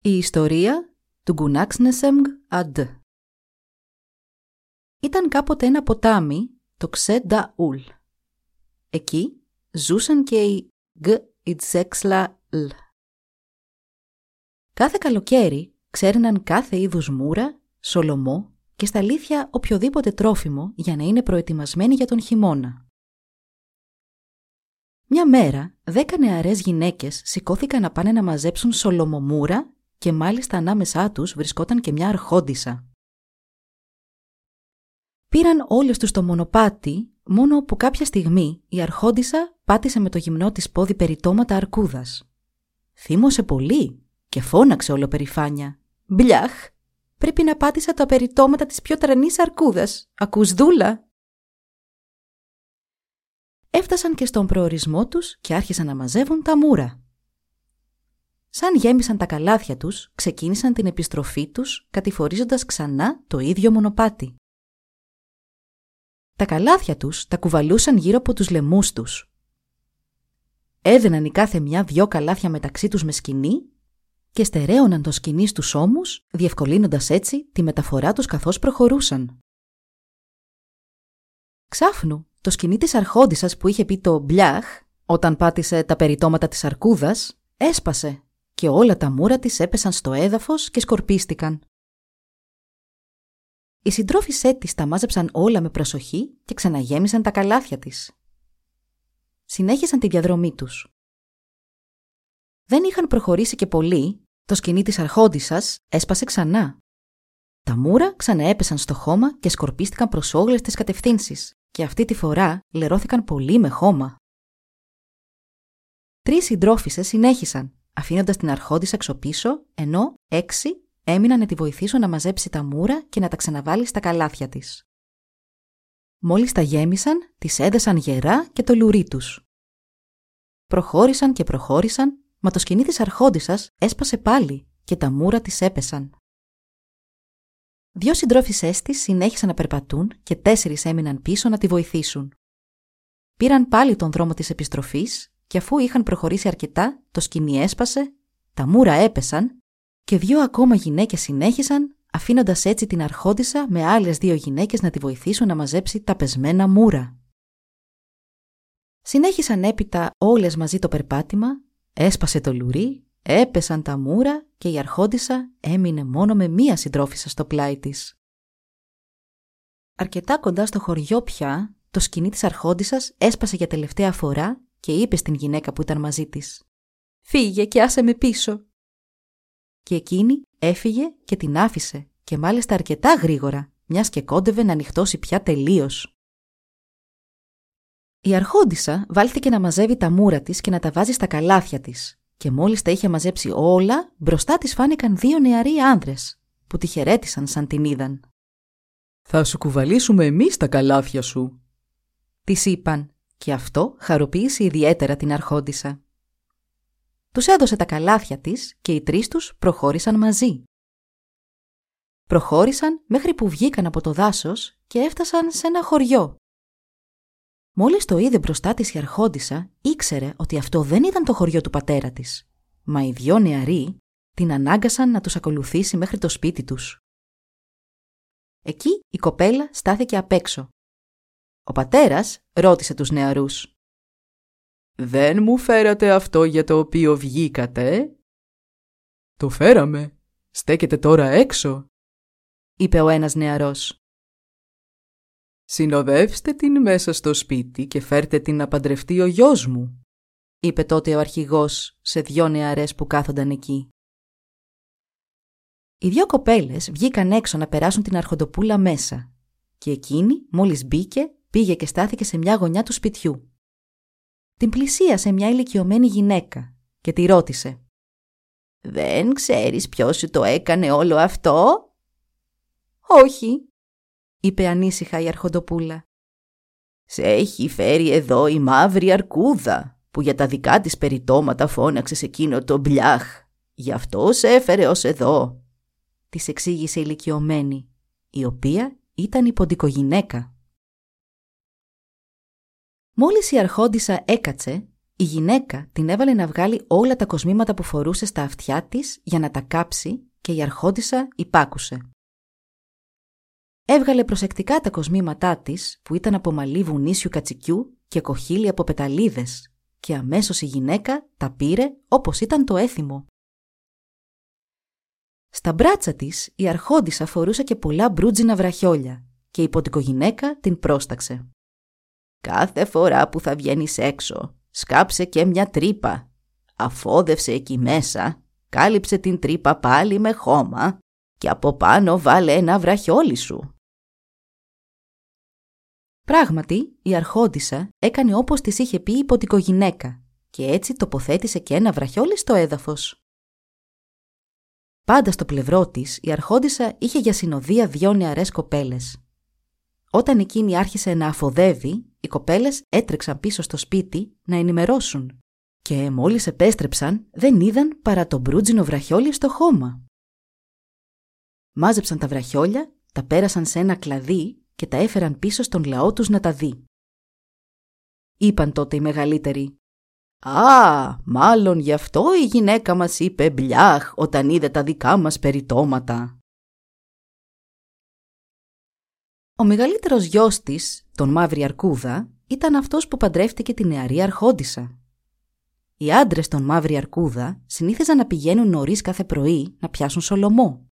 Η ιστορία του Γκουνάξνεσεμγ Αντ Ήταν κάποτε ένα ποτάμι, το Ξενταούλ. Εκεί ζούσαν και οι Γ Ιτσέξλα Λ. Κάθε καλοκαίρι ξέρναν κάθε είδους μούρα, σολομό και στα αλήθεια οποιοδήποτε τρόφιμο για να είναι προετοιμασμένοι για τον χειμώνα. Μια μέρα, δέκα νεαρές γυναίκες σηκώθηκαν να πάνε να μαζέψουν σολομομούρα και μάλιστα ανάμεσά τους βρισκόταν και μια αρχόντισα. Πήραν όλες τους το μονοπάτι, μόνο που κάποια στιγμή η αρχόντισα πάτησε με το γυμνό της πόδι περιτώματα αρκούδας. Θύμωσε πολύ και φώναξε όλο περηφάνια. «Μπλιάχ! Πρέπει να πάτησα τα περιτώματα της πιο τρανής αρκούδας. Ακούς δούλα!» Έφτασαν και στον προορισμό τους και άρχισαν να μαζεύουν τα μούρα. Σαν γέμισαν τα καλάθια τους, ξεκίνησαν την επιστροφή τους, κατηφορίζοντας ξανά το ίδιο μονοπάτι. Τα καλάθια τους τα κουβαλούσαν γύρω από τους λαιμούς τους. Έδαιναν η κάθε μια δυο καλάθια μεταξύ τους με σκηνή και στερέωναν το σκηνή στους ώμους, διευκολύνοντας έτσι τη μεταφορά τους καθώς προχωρούσαν. Ξάφνου, το σκηνή της αρχόντισσας που είχε πει το «μπλιάχ» όταν πάτησε τα περιτώματα της αρκούδας, έσπασε και όλα τα μούρα της έπεσαν στο έδαφος και σκορπίστηκαν. Οι συντρόφισέ της τα μάζεψαν όλα με προσοχή και ξαναγέμισαν τα καλάθια της. Συνέχισαν τη διαδρομή τους. Δεν είχαν προχωρήσει και πολύ, το σκηνή της αρχόντισσας έσπασε ξανά. Τα μούρα ξαναέπεσαν στο χώμα και σκορπίστηκαν προς όλες τις κατευθύνσεις και αυτή τη φορά λερώθηκαν πολύ με χώμα. Τρεις συντρόφισσες συνέχισαν αφήνοντας την αρχόντισσα ξοπίσω, ενώ έξι έμειναν να τη βοηθήσουν να μαζέψει τα μούρα και να τα ξαναβάλει στα καλάθια της. Μόλις τα γέμισαν, τις έδεσαν γερά και το λουρί τους. Προχώρησαν και προχώρησαν, μα το σκηνή της αρχόντισσας έσπασε πάλι και τα μούρα της έπεσαν. Δυο συντρόφισσές της συνέχισαν να περπατούν και τέσσερις έμειναν πίσω να τη βοηθήσουν. Πήραν πάλι τον δρόμο της επιστροφής και αφού είχαν προχωρήσει αρκετά, το σκηνή έσπασε, τα μούρα έπεσαν και δύο ακόμα γυναίκες συνέχισαν, αφήνοντας έτσι την αρχόντισσα με άλλες δύο γυναίκες να τη βοηθήσουν να μαζέψει τα πεσμένα μούρα. Συνέχισαν έπειτα όλες μαζί το περπάτημα, έσπασε το λουρί, έπεσαν τα μούρα και η αρχόντισσα έμεινε μόνο με μία συντρόφισσα στο πλάι της. Αρκετά κοντά στο χωριό πια, το σκηνή της αρχόντισσας έσπασε για τελευταία φορά και είπε στην γυναίκα που ήταν μαζί της «Φύγε και άσε με πίσω». Και εκείνη έφυγε και την άφησε και μάλιστα αρκετά γρήγορα, μιας και κόντευε να ανοιχτώσει πια τελείως. Η αρχόντισσα βάλθηκε να μαζεύει τα μούρα της και να τα βάζει στα καλάθια της και μόλις τα είχε μαζέψει όλα, μπροστά της φάνηκαν δύο νεαροί άνδρες που τη χαιρέτησαν σαν την είδαν. «Θα σου κουβαλήσουμε εμείς τα καλάθια σου», της είπαν και αυτό χαροποίησε ιδιαίτερα την αρχόντισσα. Τους έδωσε τα καλάθια της και οι τρεις τους προχώρησαν μαζί. Προχώρησαν μέχρι που βγήκαν από το δάσος και έφτασαν σε ένα χωριό. Μόλις το είδε μπροστά της η αρχόντισσα, ήξερε ότι αυτό δεν ήταν το χωριό του πατέρα της, μα οι δυο νεαροί την ανάγκασαν να τους ακολουθήσει μέχρι το σπίτι τους. Εκεί η κοπέλα στάθηκε απ' έξω ο πατέρας ρώτησε τους νεαρούς. «Δεν μου φέρατε αυτό για το οποίο βγήκατε» «Το φέραμε. Στέκεται τώρα έξω» είπε ο ένας νεαρός. «Συνοδεύστε την μέσα στο σπίτι και φέρτε την να παντρευτεί ο γιος μου» είπε τότε ο αρχηγός σε δυο νεαρές που κάθονταν εκεί. Οι δυο κοπέλες βγήκαν έξω να περάσουν την αρχοντοπούλα μέσα και εκείνη μόλις μπήκε πήγε και στάθηκε σε μια γωνιά του σπιτιού. Την πλησίασε μια ηλικιωμένη γυναίκα και τη ρώτησε Δεν ξέρεις ποιος σου το έκανε όλο αυτό; Όχι, είπε ανήσυχα η αρχοντοπούλα. Σε έχει φέρει εδώ η μαύρη αρκούδα που για τα δικά της περιτώματα φώναξε σε εκείνο το μπλιάχ. Γι' αυτό σε έφερε ως εδώ. Της εξήγησε ηλικιωμένη, η οποία ήταν η ποντικογυναίκα. Μόλις η αρχόντισα έκατσε, η γυναίκα την έβαλε να βγάλει όλα τα κοσμήματα που φορούσε στα αυτιά της για να τα κάψει και η αρχόντισα υπάκουσε. Έβγαλε προσεκτικά τα κοσμήματά της που ήταν από μαλλί βουνίσιου κατσικιού και κοχύλι από πεταλίδες και αμέσως η γυναίκα τα πήρε όπως ήταν το έθιμο. Στα μπράτσα της η αρχόντισα φορούσε και πολλά μπρούτζινα βραχιόλια και η ποτικογυναίκα την πρόσταξε. «Κάθε φορά που θα βγαίνεις έξω, σκάψε και μια τρύπα. Αφόδευσε εκεί μέσα, κάλυψε την τρύπα πάλι με χώμα και από πάνω βάλε ένα βραχιόλι σου». Πράγματι, η αρχόντισα έκανε όπως της είχε πει η ποτικογυναίκα και έτσι τοποθέτησε και ένα βραχιόλι στο έδαφος. Πάντα στο πλευρό της, η αρχόντισα είχε για συνοδεία δυο νεαρές κοπέλες. Όταν εκείνη άρχισε να αφοδεύει, οι κοπέλες έτρεξαν πίσω στο σπίτι να ενημερώσουν και μόλις επέστρεψαν δεν είδαν παρά το μπρούτζινο βραχιόλι στο χώμα. Μάζεψαν τα βραχιόλια, τα πέρασαν σε ένα κλαδί και τα έφεραν πίσω στον λαό τους να τα δει. Είπαν τότε οι μεγαλύτεροι «Α, μάλλον γι' αυτό η γυναίκα μας είπε μπλιάχ όταν είδε τα δικά μας περιτώματα». Ο μεγαλύτερος γιος της, τον Μαύρη Αρκούδα, ήταν αυτός που παντρεύτηκε τη νεαρή Αρχόντισα. Οι άντρες των Μαύρη Αρκούδα συνήθιζαν να πηγαίνουν νωρίς κάθε πρωί να πιάσουν σολομό.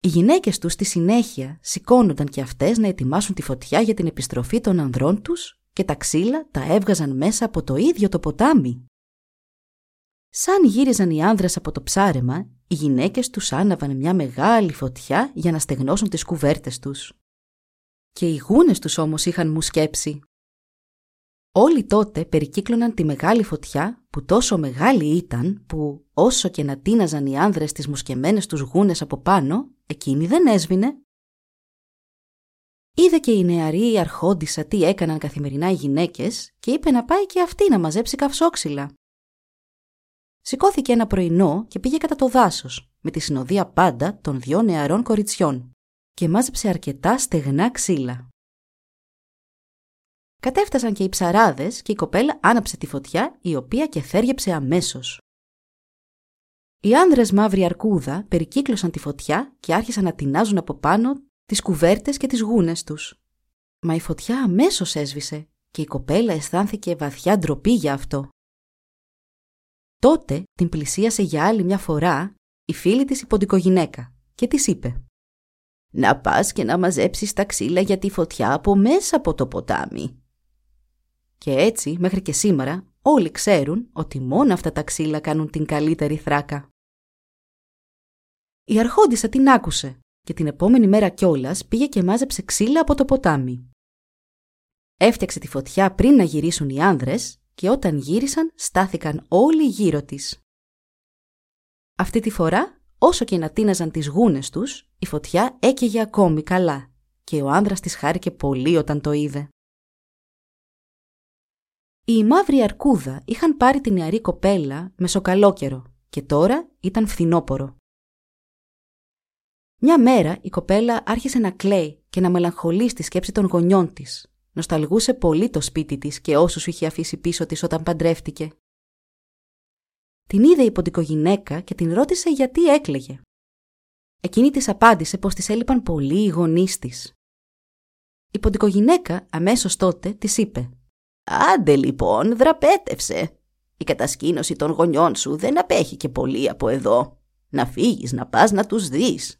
Οι γυναίκες τους στη συνέχεια σηκώνονταν και αυτές να ετοιμάσουν τη φωτιά για την επιστροφή των ανδρών τους και τα ξύλα τα έβγαζαν μέσα από το ίδιο το ποτάμι. Σαν γύριζαν οι άνδρες από το ψάρεμα, οι γυναίκες τους άναβαν μια μεγάλη φωτιά για να στεγνώσουν τις κουβέρτες τους. Και οι γούνες τους όμως είχαν μου σκέψει. Όλοι τότε περικύκλωναν τη μεγάλη φωτιά που τόσο μεγάλη ήταν που όσο και να τίναζαν οι άνδρες τις μουσκεμένες τους γούνες από πάνω, εκείνη δεν έσβηνε. Είδε και η νεαρή αρχόντισα τι έκαναν καθημερινά οι γυναίκες και είπε να πάει και αυτή να μαζέψει καυσόξυλα. Σηκώθηκε ένα πρωινό και πήγε κατά το δάσος, με τη συνοδεία πάντα των δυο νεαρών κοριτσιών και μάζεψε αρκετά στεγνά ξύλα. Κατέφτασαν και οι ψαράδες και η κοπέλα άναψε τη φωτιά η οποία και θέριεψε αμέσως. Οι άνδρες μαύρη αρκούδα περικύκλωσαν τη φωτιά και άρχισαν να τεινάζουν από πάνω τις κουβέρτες και τις γούνες τους. Μα η φωτιά αμέσως έσβησε και η κοπέλα αισθάνθηκε βαθιά ντροπή για αυτό. Τότε την πλησίασε για άλλη μια φορά η φίλη της υποντικογυναίκα και της είπε «Να πας και να μαζέψεις τα ξύλα για τη φωτιά από μέσα από το ποτάμι». Και έτσι μέχρι και σήμερα όλοι ξέρουν ότι μόνο αυτά τα ξύλα κάνουν την καλύτερη θράκα. Η αρχόντισα την άκουσε και την επόμενη μέρα κιόλας πήγε και μάζεψε ξύλα από το ποτάμι. Έφτιαξε τη φωτιά πριν να γυρίσουν οι άνδρες και όταν γύρισαν στάθηκαν όλοι γύρω της. Αυτή τη φορά, όσο και να τίναζαν τις γούνες τους, η φωτιά έκαιγε ακόμη καλά και ο άνδρας της χάρηκε πολύ όταν το είδε. Οι μαύροι αρκούδα είχαν πάρει την νεαρή κοπέλα μεσοκαλόκαιρο και τώρα ήταν φθινόπορο. Μια μέρα η κοπέλα άρχισε να κλαίει και να μελαγχολεί στη σκέψη των γονιών της. Νοσταλγούσε πολύ το σπίτι της και όσους είχε αφήσει πίσω της όταν παντρεύτηκε. Την είδε η ποντικογυναίκα και την ρώτησε γιατί έκλαιγε. Εκείνη της απάντησε πως της έλειπαν πολύ οι γονείς της. Η ποντικογυναίκα αμέσως τότε της είπε: Άντε λοιπόν, δραπέτευσε. Η κατασκήνωση των γονιών σου δεν απέχει και πολύ από εδώ. Να φύγεις να πας να τους δεις.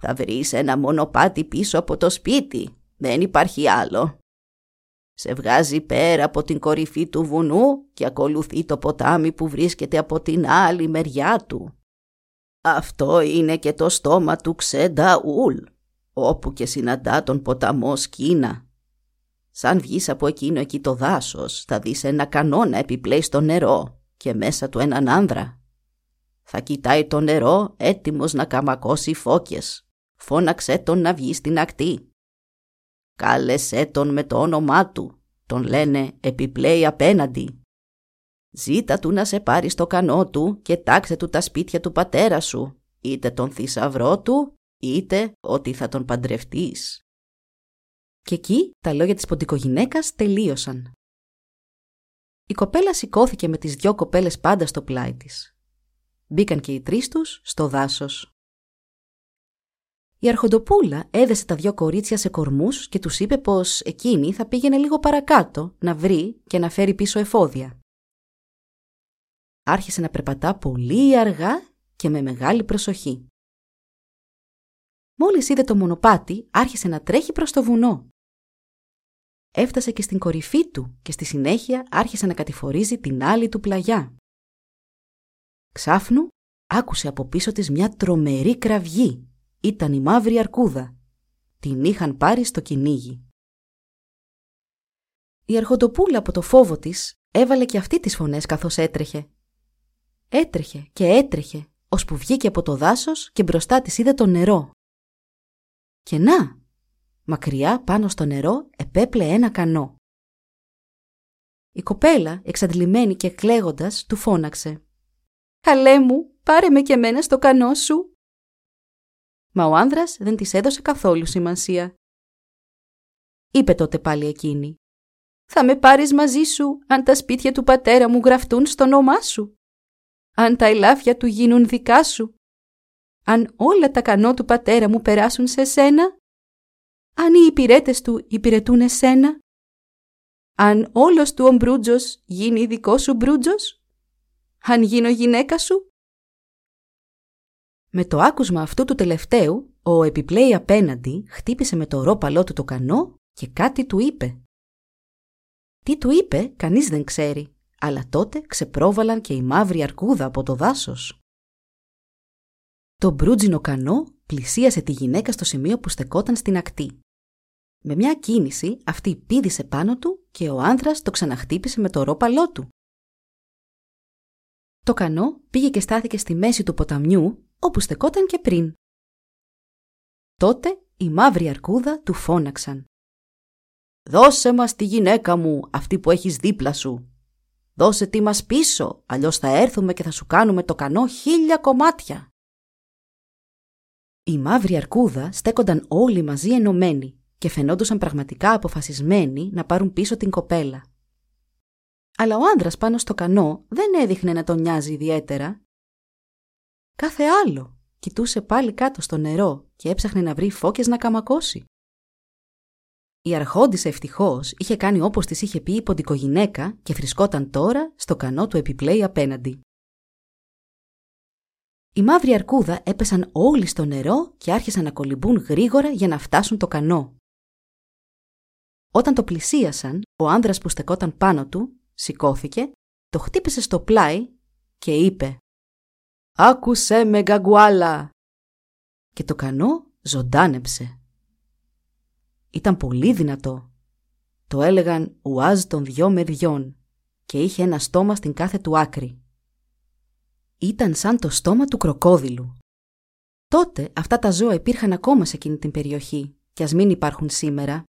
Θα βρεις ένα μονοπάτι πίσω από το σπίτι. Δεν υπάρχει άλλο. Σε βγάζει πέρα από την κορυφή του βουνού και ακολουθεί το ποτάμι που βρίσκεται από την άλλη μεριά του. Αυτό είναι και το στόμα του Ξενταούλ, όπου και συναντά τον ποταμό Σκίνα. Σαν βγεις από εκείνο εκεί το δάσος, θα δεις ένα κανόνα επιπλέει στο νερό και μέσα του έναν άνδρα. Θα κοιτάει το νερό έτοιμος να καμακώσει φώκες. Φώναξε τον να βγει στην ακτή. Κάλεσέ τον με το όνομά του. Τον λένε επιπλέει απέναντι. Ζήτα του να σε πάρει στο κανό του και τάξε του τα σπίτια του πατέρα σου, είτε τον θησαυρό του, είτε ότι θα τον παντρευτείς. Και εκεί τα λόγια της ποντικογυναίκας τελείωσαν. Η κοπέλα σηκώθηκε με τις δυο κοπέλες πάντα στο πλάι της. Μπήκαν και οι τρεις τους στο δάσος. Η αρχοντοπούλα έδεσε τα δυο κορίτσια σε κορμούς και τους είπε πως εκείνη θα πήγαινε λίγο παρακάτω να βρει και να φέρει πίσω εφόδια. Άρχισε να περπατά πολύ αργά και με μεγάλη προσοχή. Μόλις είδε το μονοπάτι, άρχισε να τρέχει προς το βουνό. Έφτασε και στην κορυφή του και στη συνέχεια άρχισε να κατηφορίζει την άλλη του πλαγιά. Ξάφνου άκουσε από πίσω της μια τρομερή κραυγή. Ήταν η μαύρη αρκούδα. Την είχαν πάρει στο κυνήγι. Η αρχοντοπούλα από το φόβο της έβαλε και αυτή τις φωνές καθώς έτρεχε. Έτρεχε και έτρεχε, ώσπου βγήκε από το δάσος και μπροστά της είδε το νερό. Και να, μακριά πάνω στο νερό επέπλε ένα κανό. Η κοπέλα, εξαντλημένη και κλαίγοντας, του φώναξε. «Καλέ μου, πάρε με και μένα στο κανό σου». Μα ο άνδρας δεν της έδωσε καθόλου σημασία. Είπε τότε πάλι εκείνη. «Θα με πάρεις μαζί σου αν τα σπίτια του πατέρα μου γραφτούν στο όνομά σου. Αν τα ελάφια του γίνουν δικά σου. Αν όλα τα κανό του πατέρα μου περάσουν σε σένα αν οι υπηρέτες του υπηρετούν εσένα, αν όλος του ο μπρούτζος γίνει δικό σου μπρούτζος, αν γίνω γυναίκα σου. Με το άκουσμα αυτού του τελευταίου, ο επιπλέει απέναντι χτύπησε με το ρόπαλό του το κανό και κάτι του είπε. Τι του είπε, κανείς δεν ξέρει, αλλά τότε ξεπρόβαλαν και η μαύρη αρκούδα από το δάσος. Το μπρούτζινο κανό πλησίασε τη γυναίκα στο σημείο που στεκόταν στην ακτή. Με μια κίνηση αυτή πήδησε πάνω του και ο άνδρας το ξαναχτύπησε με το ρόπαλό του. Το κανό πήγε και στάθηκε στη μέση του ποταμιού όπου στεκόταν και πριν. Τότε η μαύρη αρκούδα του φώναξαν. «Δώσε μας τη γυναίκα μου, αυτή που έχεις δίπλα σου. Δώσε τη μας πίσω, αλλιώς θα έρθουμε και θα σου κάνουμε το κανό χίλια κομμάτια». Οι μαύροι αρκούδα στέκονταν όλοι μαζί ενωμένοι και φαινόντουσαν πραγματικά αποφασισμένοι να πάρουν πίσω την κοπέλα. Αλλά ο άνδρας πάνω στο κανό δεν έδειχνε να τον νοιάζει ιδιαίτερα. Κάθε άλλο κοιτούσε πάλι κάτω στο νερό και έψαχνε να βρει φώκες να καμακώσει. Η αρχόντισα ευτυχώς είχε κάνει όπως της είχε πει η ποντικογυναίκα και βρισκόταν τώρα στο κανό του επιπλέει απέναντι. Οι μαύροι αρκούδα έπεσαν όλοι στο νερό και άρχισαν να κολυμπούν γρήγορα για να φτάσουν το κανό. Όταν το πλησίασαν, ο άνδρας που στεκόταν πάνω του σηκώθηκε, το χτύπησε στο πλάι και είπε «Άκουσέ με γκαγκουάλα» και το κανό ζωντάνεψε. Ήταν πολύ δυνατό. Το έλεγαν ουάζ των δυο μεριών και είχε ένα στόμα στην κάθε του άκρη. Ήταν σαν το στόμα του κροκόδιλου. Τότε αυτά τα ζώα υπήρχαν ακόμα σε εκείνη την περιοχή και ας μην υπάρχουν σήμερα.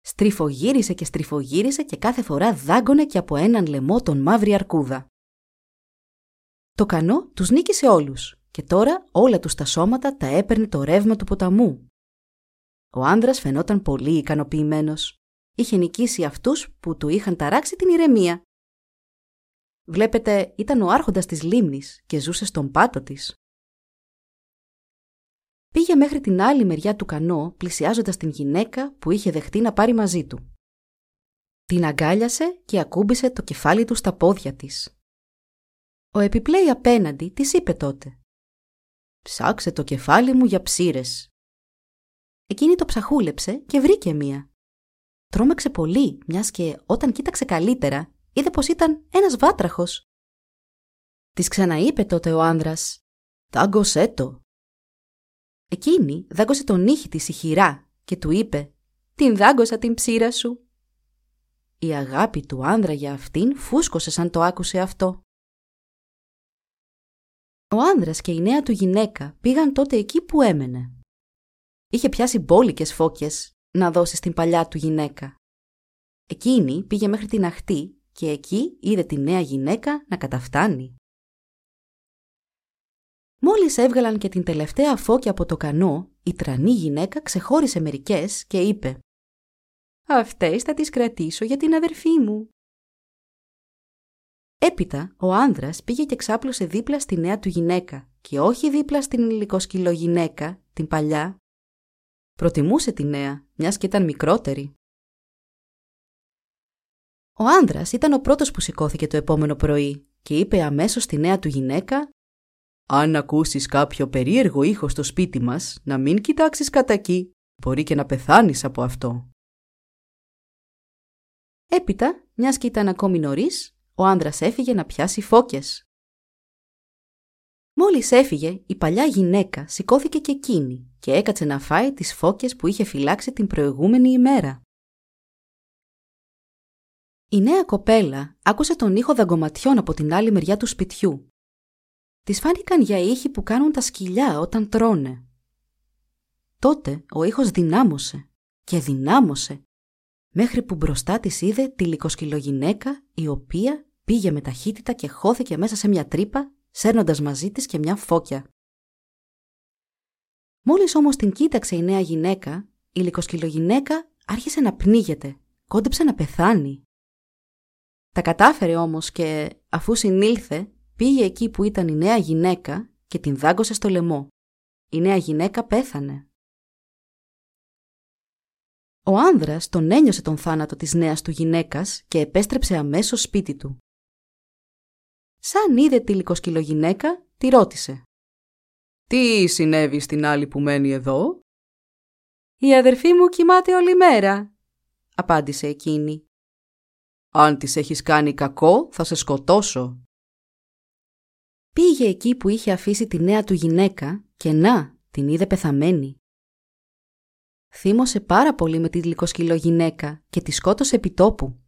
Στριφογύρισε και στριφογύρισε και κάθε φορά δάγκωνε και από έναν λαιμό τον μαύρη αρκούδα. Το κανό τους νίκησε όλους και τώρα όλα τους τα σώματα τα έπαιρνε το ρεύμα του ποταμού. Ο άνδρας φαινόταν πολύ ικανοποιημένος. Είχε νικήσει αυτούς που του είχαν ταράξει την ηρεμία. Βλέπετε, ήταν ο άρχοντας της λίμνης και ζούσε στον πάτο της. Πήγε μέχρι την άλλη μεριά του κανό, πλησιάζοντας την γυναίκα που είχε δεχτεί να πάρει μαζί του. Την αγκάλιασε και ακούμπησε το κεφάλι του στα πόδια της. Ο επιπλέει απέναντι της είπε τότε «Ψάξε το κεφάλι μου για ψήρες». Εκείνη το ψαχούλεψε και βρήκε μία. Τρόμαξε πολύ, μιας και όταν κοίταξε καλύτερα, είδε πως ήταν ένας βάτραχος. Της ξαναείπε τότε ο άνδρας «Τάγκωσέ το, Εκείνη δάγκωσε τον ήχη της ηχηρά και του είπε «Την δάγκωσα την ψήρα σου». η αγάπη του άνδρα για αυτήν φούσκωσε σαν το άκουσε αυτό. Ο άνδρας και η νέα του γυναίκα πήγαν τότε εκεί που έμενε. Είχε πιάσει μπόλικες φώκες να δώσει στην παλιά του γυναίκα. Εκείνη πήγε μέχρι την αχτή και εκεί είδε τη νέα γυναίκα να καταφτάνει. Μόλις έβγαλαν και την τελευταία φώκια από το κανό, η τρανή γυναίκα ξεχώρισε μερικές και είπε «Αυτές θα τις κρατήσω για την αδερφή μου». Έπειτα, ο άνδρας πήγε και ξάπλωσε δίπλα στη νέα του γυναίκα και όχι δίπλα στην υλικοσκυλό γυναίκα, την παλιά. Προτιμούσε τη νέα, μιας και ήταν μικρότερη. Ο άνδρας ήταν ο πρώτος που σηκώθηκε το επόμενο πρωί και είπε αμέσως στη νέα του γυναίκα «Αν ακούσεις κάποιο περίεργο ήχος στο σπίτι μας, να μην κοιτάξεις κατά εκεί, μπορεί και να πεθάνεις από αυτό». Έπειτα, μιας και ήταν ακόμη νωρίς, ο άνδρας έφυγε να πιάσει φώκες. Μόλις έφυγε, η παλιά γυναίκα σηκώθηκε και εκείνη και έκατσε να φάει τις φώκες που είχε φυλάξει την προηγούμενη ημέρα. Η νέα κοπέλα άκουσε τον ήχο δαγκωματιών από την άλλη μεριά του σπιτιού. Της φάνηκαν για ήχοι που κάνουν τα σκυλιά όταν τρώνε. Τότε ο ήχος δυνάμωσε και δυνάμωσε μέχρι που μπροστά της είδε τη λικοσκυλογυναίκα η οποία πήγε με ταχύτητα και χώθηκε μέσα σε μια τρύπα σέρνοντας μαζί της και μια φώκια. Μόλις όμως την κοίταξε η νέα γυναίκα, η λικοσκυλογυναίκα άρχισε να πνίγεται, κόντεψε να πεθάνει. Τα κατάφερε όμως και αφού συνήλθε πήγε εκεί που ήταν η νέα γυναίκα και την δάγκωσε στο λαιμό. Η νέα γυναίκα πέθανε. Ο άνδρας τον ένιωσε τον θάνατο της νέας του γυναίκας και επέστρεψε αμέσως σπίτι του. Σαν είδε τη λικοσκυλογυναίκα, τη ρώτησε. «Τι συνέβη στην άλλη που μένει εδώ» «Η αδερφή μου κοιμάται όλη μέρα», απάντησε εκείνη. Αν της έχεις κάνει κακό, θα σε σκοτώσω. Πήγε εκεί που είχε αφήσει τη νέα του γυναίκα και να, την είδε πεθαμένη. Θύμωσε πάρα πολύ με τη γλυκοσκυλό γυναίκα και τη σκότωσε επί τόπου.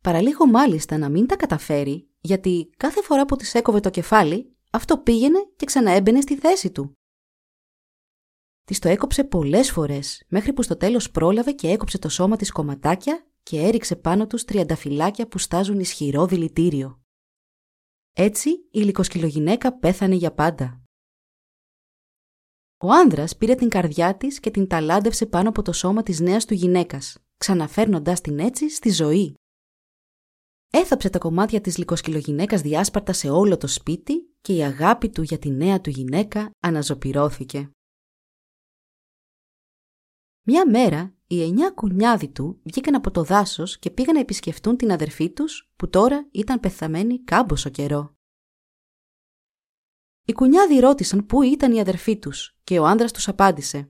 Παραλίγο μάλιστα να μην τα καταφέρει, γιατί κάθε φορά που της έκοβε το κεφάλι, αυτό πήγαινε και ξαναέμπαινε στη θέση του. Της το έκοψε πολλές φορές, μέχρι που στο τέλος πρόλαβε και έκοψε το σώμα της κομματάκια και έριξε πάνω τους τριανταφυλάκια που στάζουν ισχυρό δηλητήριο. Έτσι η λικοσκυλογυναίκα πέθανε για πάντα. Ο άνδρας πήρε την καρδιά της και την ταλάντευσε πάνω από το σώμα της νέας του γυναίκας, ξαναφέρνοντάς την έτσι στη ζωή. Έθαψε τα κομμάτια της λικοσκυλογυναίκας διάσπαρτα σε όλο το σπίτι και η αγάπη του για τη νέα του γυναίκα αναζωπυρώθηκε. Μια μέρα οι εννιά κουνιάδοι του βγήκαν από το δάσος και πήγαν να επισκεφτούν την αδερφή τους, που τώρα ήταν πεθαμένη κάμποσο καιρό. Οι κουνιάδοι ρώτησαν πού ήταν η αδερφή τους και ο άνδρας τους απάντησε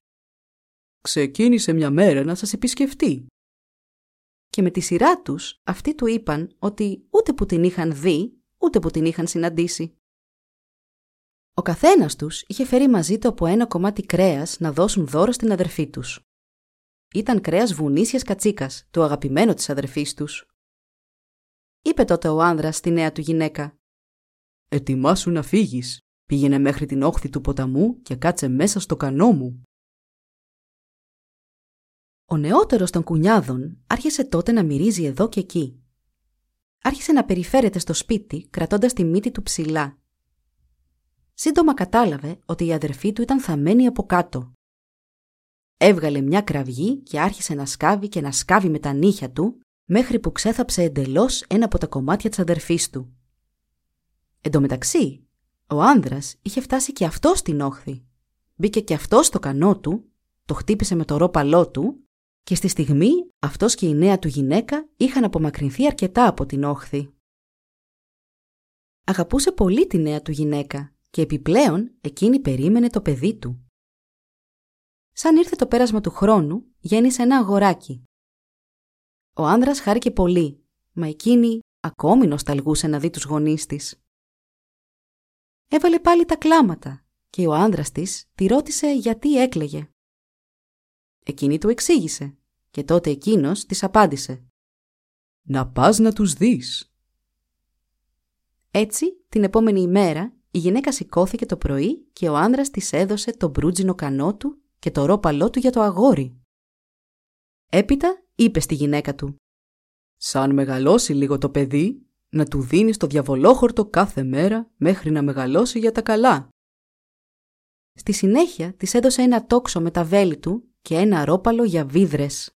«Ξεκίνησε μια μέρα να σας επισκεφτεί». Και με τη σειρά τους αυτοί του είπαν ότι ούτε που την είχαν δει, ούτε που την είχαν συναντήσει. Ο καθένας τους είχε φέρει μαζί του από ένα κομμάτι κρέας να δώσουν δώρο στην αδερφή τους ήταν κρέας βουνίσιας κατσίκας, του αγαπημένου της αδερφής τους. Είπε τότε ο άνδρας στη νέα του γυναίκα. «Ετοιμάσου να φύγεις. Πήγαινε μέχρι την όχθη του ποταμού και κάτσε μέσα στο κανό μου». Ο νεότερος των κουνιάδων άρχισε τότε να μυρίζει εδώ και εκεί. Άρχισε να περιφέρεται στο σπίτι κρατώντας τη μύτη του ψηλά. Σύντομα κατάλαβε ότι η αδερφή του ήταν θαμένη από κάτω Έβγαλε μια κραυγή και άρχισε να σκάβει και να σκάβει με τα νύχια του, μέχρι που ξέθαψε εντελώς ένα από τα κομμάτια της αδερφής του. Εν τω μεταξύ, ο άνδρας είχε φτάσει και αυτό στην όχθη. Μπήκε και αυτό στο κανό του, το χτύπησε με το ρόπαλό του και στη στιγμή αυτός και η νέα του γυναίκα είχαν απομακρυνθεί αρκετά από την όχθη. Αγαπούσε πολύ τη νέα του γυναίκα και επιπλέον εκείνη περίμενε το παιδί του. Σαν ήρθε το πέρασμα του χρόνου, γέννησε ένα αγοράκι. Ο άνδρας χάρηκε πολύ, μα εκείνη ακόμη νοσταλγούσε να δει τους γονείς της. Έβαλε πάλι τα κλάματα και ο άνδρας της τη ρώτησε γιατί έκλαιγε. Εκείνη του εξήγησε και τότε εκείνος της απάντησε. Να πας να τους δεις. Έτσι, την επόμενη ημέρα, η γυναίκα σηκώθηκε το πρωί και ο άνδρας της έδωσε το μπρούτζινο κανό του και το ρόπαλό του για το αγόρι. Έπειτα είπε στη γυναίκα του «Σαν μεγαλώσει λίγο το παιδί, να του δίνεις το διαβολόχορτο κάθε μέρα μέχρι να μεγαλώσει για τα καλά». Στη συνέχεια της έδωσε ένα τόξο με τα βέλη του και ένα ρόπαλο για βίδρες.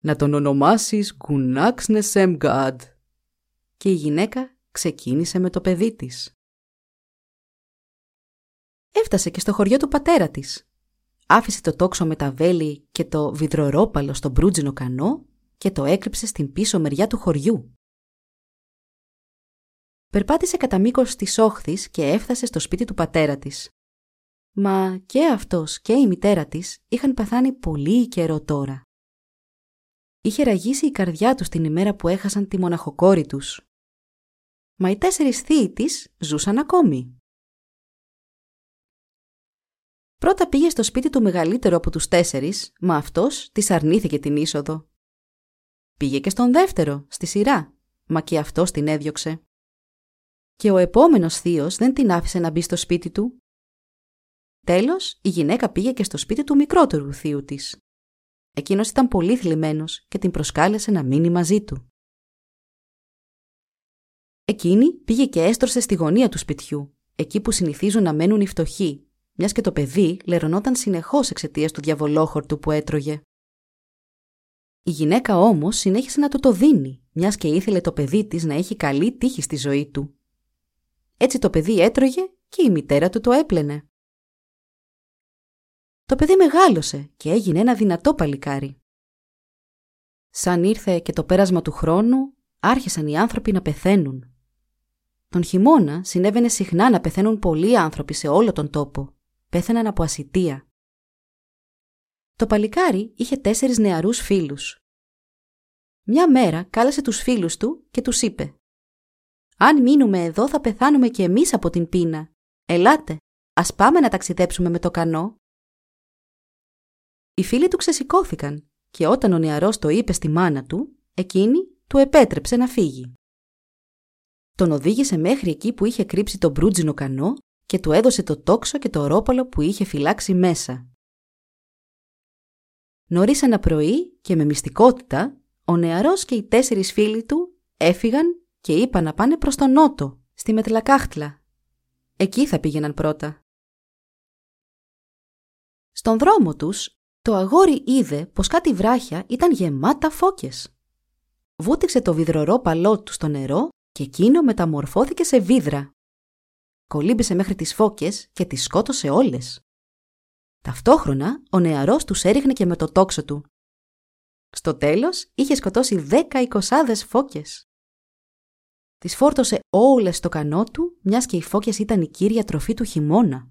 «Να τον ονομάσεις Γκουνάξνεσεμγκάντ». Και η γυναίκα ξεκίνησε με το παιδί της. Έφτασε και στο χωριό του πατέρα της. Άφησε το τόξο με τα βέλη και το βιδρορόπαλο στο μπρούτζινο κανό και το έκρυψε στην πίσω μεριά του χωριού. Περπάτησε κατά μήκος της όχθης και έφτασε στο σπίτι του πατέρα της. Μα και αυτός και η μητέρα της είχαν πεθάνει πολύ καιρό τώρα. Είχε ραγίσει η καρδιά τους την ημέρα που έχασαν τη μοναχοκόρη τους. Μα οι τέσσερις θείοι της ζούσαν ακόμη. Πρώτα πήγε στο σπίτι του μεγαλύτερου από τους τέσσερις, μα αυτός της αρνήθηκε την είσοδο. Πήγε και στον δεύτερο, στη σειρά, μα και αυτός την έδιωξε. Και ο επόμενος θείος δεν την άφησε να μπει στο σπίτι του. Τέλος, η γυναίκα πήγε και στο σπίτι του μικρότερου θείου της. Εκείνος ήταν πολύ θλιμμένος και την προσκάλεσε να μείνει μαζί του. Εκείνη πήγε και έστρωσε στη γωνία του σπιτιού, εκεί που συνηθίζουν να μένουν οι φτωχοί, μιας και το παιδί λερωνόταν συνεχώς εξαιτίας του διαβολόχορτου που έτρωγε. Η γυναίκα όμως συνέχισε να του το δίνει, μιας και ήθελε το παιδί της να έχει καλή τύχη στη ζωή του. Έτσι το παιδί έτρωγε και η μητέρα του το έπλαινε. Το παιδί μεγάλωσε και έγινε ένα δυνατό παλικάρι. Σαν ήρθε και το πέρασμα του χρόνου, άρχισαν οι άνθρωποι να πεθαίνουν. Τον χειμώνα συνέβαινε συχνά να πεθαίνουν πολλοί άνθρωποι σε όλο τον τόπο. Πέθαναν από ασυτεία. Το παλικάρι είχε τέσσερις νεαρούς φίλους. Μια μέρα κάλεσε τους φίλους του και τους είπε «Αν μείνουμε εδώ θα πεθάνουμε και εμείς από την πείνα. Ελάτε, ας πάμε να ταξιδέψουμε με το κανό». Οι φίλοι του ξεσηκώθηκαν και όταν ο νεαρός το είπε στη μάνα του, εκείνη του επέτρεψε να φύγει. Τον οδήγησε μέχρι εκεί που είχε κρύψει το μπρούτζινο κανό και του έδωσε το τόξο και το ρόπαλο που είχε φυλάξει μέσα. Νωρίς ένα πρωί και με μυστικότητα, ο νεαρός και οι τέσσερις φίλοι του έφυγαν και είπαν να πάνε προς τον νότο, στη Μετλακάχτλα. Εκεί θα πήγαιναν πρώτα. Στον δρόμο τους, το αγόρι είδε πως κάτι βράχια ήταν γεμάτα φώκες. Βούτυξε το βιδρορόπαλό του στο νερό και εκείνο μεταμορφώθηκε σε βίδρα. Κολύμπησε μέχρι τις φώκες και τις σκότωσε όλες. Ταυτόχρονα, ο νεαρός τους έριχνε και με το τόξο του. Στο τέλος, είχε σκοτώσει δέκα εικοσάδες φώκες. Τις φόρτωσε όλες στο κανό του, μιας και οι φώκες ήταν η κύρια τροφή του χειμώνα.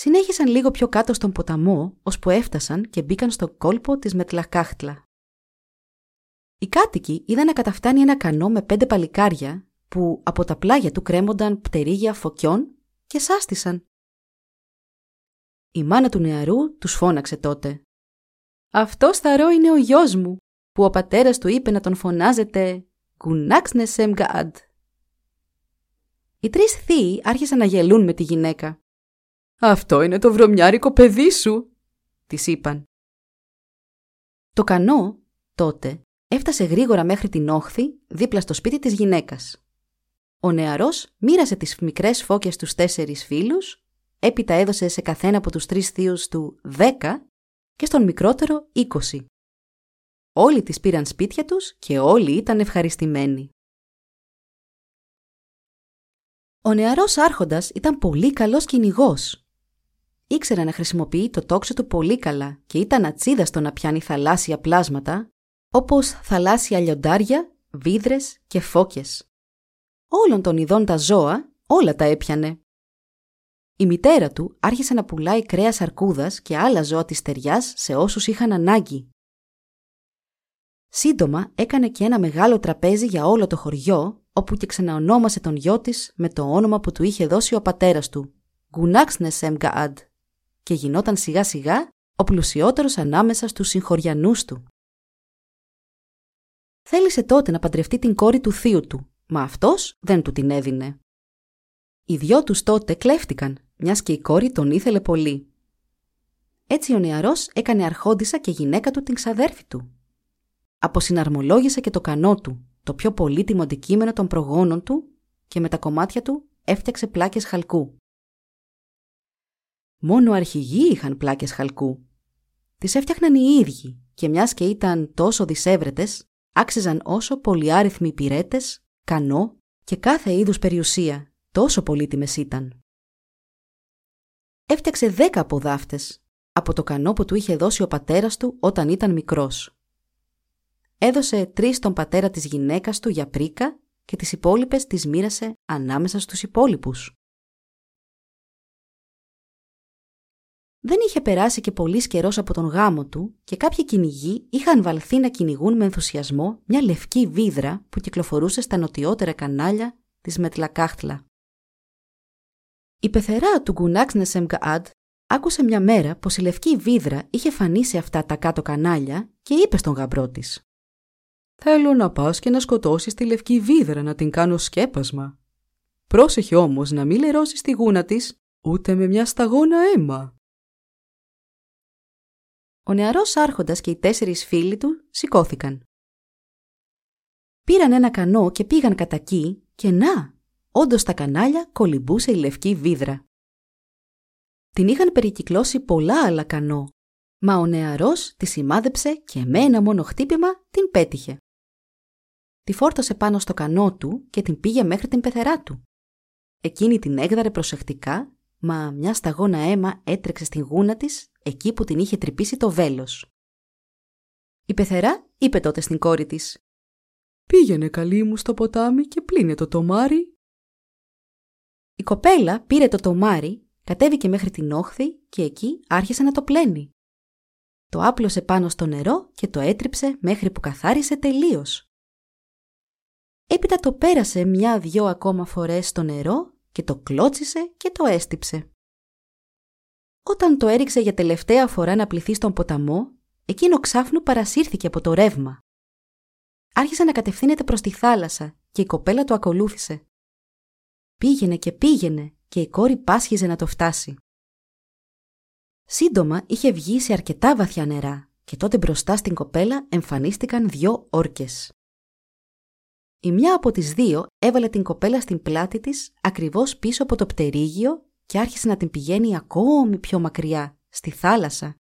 Συνέχισαν λίγο πιο κάτω στον ποταμό, ώσπου έφτασαν και μπήκαν στο κόλπο της Μετλακάχτλα. Οι κάτοικοι είδαν να καταφτάνει ένα κανό με πέντε παλικάρια που από τα πλάγια του κρέμονταν πτερίγια φωκιών και σάστησαν. Η μάνα του νεαρού τους φώναξε τότε. «Αυτός θαρό είναι ο γιος μου, που ο πατέρας του είπε να τον φωνάζετε «Κουνάξνεσεμ γκαντ». Οι τρεις θείοι άρχισαν να γελούν με τη γυναίκα. «Αυτό είναι το βρωμιάρικο παιδί σου», της είπαν. Το κανό, τότε, έφτασε γρήγορα μέχρι την όχθη δίπλα στο σπίτι της γυναίκας. Ο νεαρός μοίρασε τις μικρές φώκες στους τέσσερις φίλους, έπειτα έδωσε σε καθένα από τους τρεις θείους του δέκα και στον μικρότερο είκοσι. Όλοι τις πήραν σπίτια τους και όλοι ήταν ευχαριστημένοι. Ο νεαρός άρχοντας ήταν πολύ καλός κυνηγός. Ήξερε να χρησιμοποιεί το τόξο του πολύ καλά και ήταν ατσίδαστο να πιάνει θαλάσσια πλάσματα, όπως θαλάσσια λιοντάρια, βίδρες και φώκες όλων των ειδών τα ζώα, όλα τα έπιανε. Η μητέρα του άρχισε να πουλάει κρέας αρκούδας και άλλα ζώα της ταιριάς σε όσους είχαν ανάγκη. Σύντομα έκανε και ένα μεγάλο τραπέζι για όλο το χωριό, όπου και ξαναονόμασε τον γιο της με το όνομα που του είχε δώσει ο πατέρας του, Γκουνάξνεσεμ Γκαάντ, και γινόταν σιγά σιγά ο πλουσιότερος ανάμεσα στους συγχωριανούς του. Θέλησε τότε να παντρευτεί την κόρη του θείου του, μα αυτός δεν του την έδινε. Οι δυο τους τότε κλέφτηκαν, μιας και η κόρη τον ήθελε πολύ. Έτσι ο νεαρός έκανε αρχόντισα και γυναίκα του την ξαδέρφη του. Αποσυναρμολόγησε και το κανό του, το πιο πολύτιμο αντικείμενο των προγόνων του και με τα κομμάτια του έφτιαξε πλάκες χαλκού. Μόνο αρχηγοί είχαν πλάκες χαλκού. Τις έφτιαχναν οι ίδιοι και μιας και ήταν τόσο δισεύρετες, άξιζαν όσο πολυάριθμοι πυρέτες, κανό και κάθε είδους περιουσία, τόσο πολύτιμες ήταν. Έφτιαξε δέκα αποδάφτες, από το κανό που του είχε δώσει ο πατέρας του όταν ήταν μικρός. Έδωσε τρεις στον πατέρα της γυναίκας του για πρίκα και τις υπόλοιπες τις μοίρασε ανάμεσα στους υπόλοιπους. Δεν είχε περάσει και πολύς καιρός από τον γάμο του και κάποιοι κυνηγοί είχαν βαλθεί να κυνηγούν με ενθουσιασμό μια λευκή βίδρα που κυκλοφορούσε στα νοτιότερα κανάλια της Μετλακάχτλα. Η πεθερά του Γκουνάξ Νεσεμγκαάντ άκουσε μια μέρα πως η λευκή βίδρα είχε φανεί σε αυτά τα κάτω κανάλια και είπε στον γαμπρό της. «Θέλω να πας και να σκοτώσεις τη λευκή βίδρα να την κάνω σκέπασμα. Πρόσεχε όμως να μην λερώσεις τη γούνα της ούτε με μια σταγόνα αίμα». Ο νεαρός άρχοντας και οι τέσσερις φίλοι του σηκώθηκαν. Πήραν ένα κανό και πήγαν κατά εκεί και να, όντως στα κανάλια κολυμπούσε η λευκή βίδρα. Την είχαν περικυκλώσει πολλά άλλα κανό, μα ο νεαρός τη σημάδεψε και με ένα μόνο χτύπημα την πέτυχε. Τη φόρτωσε πάνω στο κανό του και την πήγε μέχρι την πεθερά του. Εκείνη την έγδαρε προσεκτικά, μα μια σταγόνα αίμα έτρεξε στην γούνα της εκεί που την είχε τρυπήσει το βέλος. Η πεθερά είπε τότε στην κόρη της «Πήγαινε καλή μου στο ποτάμι και πλύνε το τομάρι». Η κοπέλα πήρε το τομάρι, κατέβηκε μέχρι την όχθη και εκεί άρχισε να το πλένει. Το άπλωσε πάνω στο νερό και το έτριψε μέχρι που καθάρισε τελείως. Έπειτα το πέρασε μια-δυο ακόμα φορές στο νερό και το κλώτσισε και το έστυψε. Όταν το έριξε για τελευταία φορά να πληθεί στον ποταμό, εκείνο ξάφνου παρασύρθηκε από το ρεύμα. Άρχισε να κατευθύνεται προς τη θάλασσα και η κοπέλα του ακολούθησε. Πήγαινε και πήγαινε και η κόρη πάσχιζε να το φτάσει. Σύντομα είχε βγει σε αρκετά βαθιά νερά και τότε μπροστά στην κοπέλα εμφανίστηκαν δυο όρκες. Η μια από τις δύο έβαλε την κοπέλα στην πλάτη της ακριβώς πίσω από το πτερίγιο και άρχισε να την πηγαίνει ακόμη πιο μακριά, στη θάλασσα.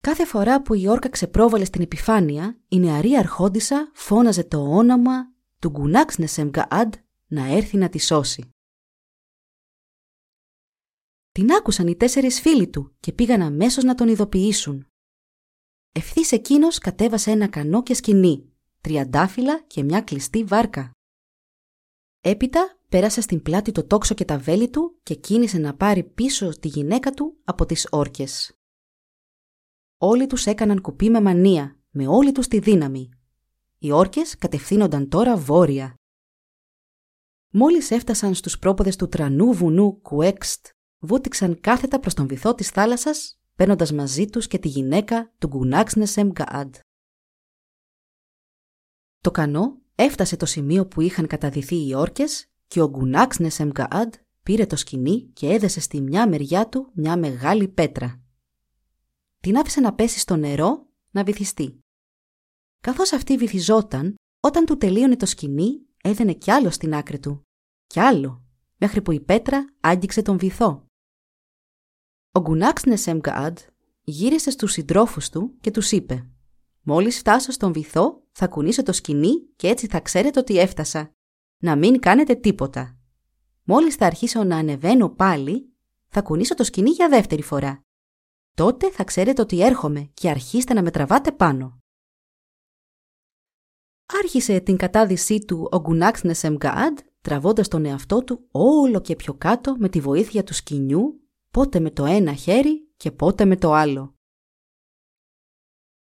Κάθε φορά που η όρκα ξεπρόβαλε στην επιφάνεια, η νεαρή αρχόντισα φώναζε το όνομα του Γκουνάξ Νεσεμγκαάντ να έρθει να τη σώσει. Την άκουσαν οι τέσσερις φίλοι του και πήγαν αμέσως να τον ειδοποιήσουν. Ευθύς εκείνος κατέβασε ένα κανό και σκηνή, τριαντάφυλλα και μια κλειστή βάρκα. Έπειτα πέρασε στην πλάτη το τόξο και τα βέλη του και κίνησε να πάρει πίσω τη γυναίκα του από τις όρκες. Όλοι τους έκαναν κουπί με μανία, με όλη τους τη δύναμη. Οι όρκες κατευθύνονταν τώρα βόρεια. Μόλις έφτασαν στους πρόποδες του τρανού βουνού Κουέξτ, βούτυξαν κάθετα προς τον βυθό της θάλασσας, παίρνοντας μαζί τους και τη γυναίκα του Γκουνάξνεσεμ Γκαάντ. Το κανό έφτασε το σημείο που είχαν καταδυθεί οι όρκες και ο Γκουνάξ Νεσεμγκαάντ πήρε το σκηνή και έδεσε στη μια μεριά του μια μεγάλη πέτρα. Την άφησε να πέσει στο νερό να βυθιστεί. Καθώς αυτή βυθιζόταν, όταν του τελείωνε το σκηνή, έδαινε κι άλλο στην άκρη του. Κι άλλο, μέχρι που η πέτρα άγγιξε τον βυθό. Ο Γκουνάξ Νεσεμγκαάντ γύρισε στους συντρόφους του και τους είπε «Μόλις φτάσω στον βυθό, θα κουνήσω το σκηνή και έτσι θα ξέρετε ότι έφτασα. Να μην κάνετε τίποτα. Μόλις θα αρχίσω να ανεβαίνω πάλι, θα κουνήσω το σκηνή για δεύτερη φορά. Τότε θα ξέρετε ότι έρχομαι και αρχίστε να με τραβάτε πάνω. Άρχισε την κατάδυσή του ο Γκουνάξ Νεσεμγκαάντ, τραβώντας τον εαυτό του όλο και πιο κάτω με τη βοήθεια του σκηνιού, πότε με το ένα χέρι και πότε με το άλλο.